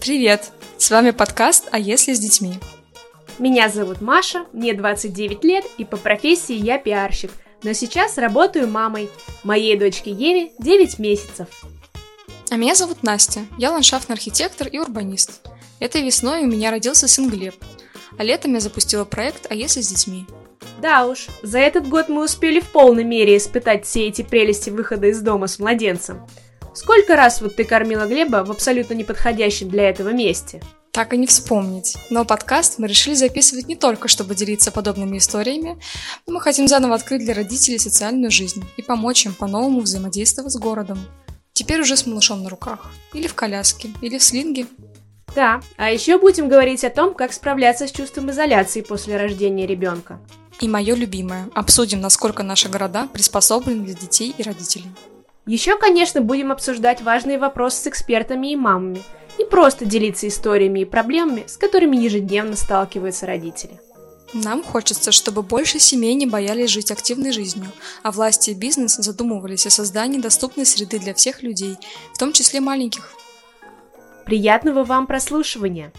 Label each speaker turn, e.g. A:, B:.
A: Привет! С вами подкаст «А если с детьми?»
B: Меня зовут Маша, мне 29 лет, и по профессии я пиарщик, но сейчас работаю мамой. Моей дочке Еве 9 месяцев.
A: А меня зовут Настя, я ландшафтный архитектор и урбанист. Этой весной у меня родился сын Глеб, а летом я запустила проект «А если с детьми?»
B: Да уж, за этот год мы успели в полной мере испытать все эти прелести выхода из дома с младенцем – Сколько раз вот ты кормила Глеба в абсолютно неподходящем для этого месте?
A: Так и не вспомнить. Но подкаст мы решили записывать не только, чтобы делиться подобными историями, но мы хотим заново открыть для родителей социальную жизнь и помочь им по-новому взаимодействовать с городом. Теперь уже с малышом на руках. Или в коляске, или в слинге.
B: Да, а еще будем говорить о том, как справляться с чувством изоляции после рождения ребенка.
A: И мое любимое. Обсудим, насколько наши города приспособлены для детей и родителей.
B: Еще, конечно, будем обсуждать важные вопросы с экспертами и мамами, и просто делиться историями и проблемами, с которыми ежедневно сталкиваются родители.
A: Нам хочется, чтобы больше семей не боялись жить активной жизнью, а власти и бизнес задумывались о создании доступной среды для всех людей, в том числе маленьких.
B: Приятного вам прослушивания!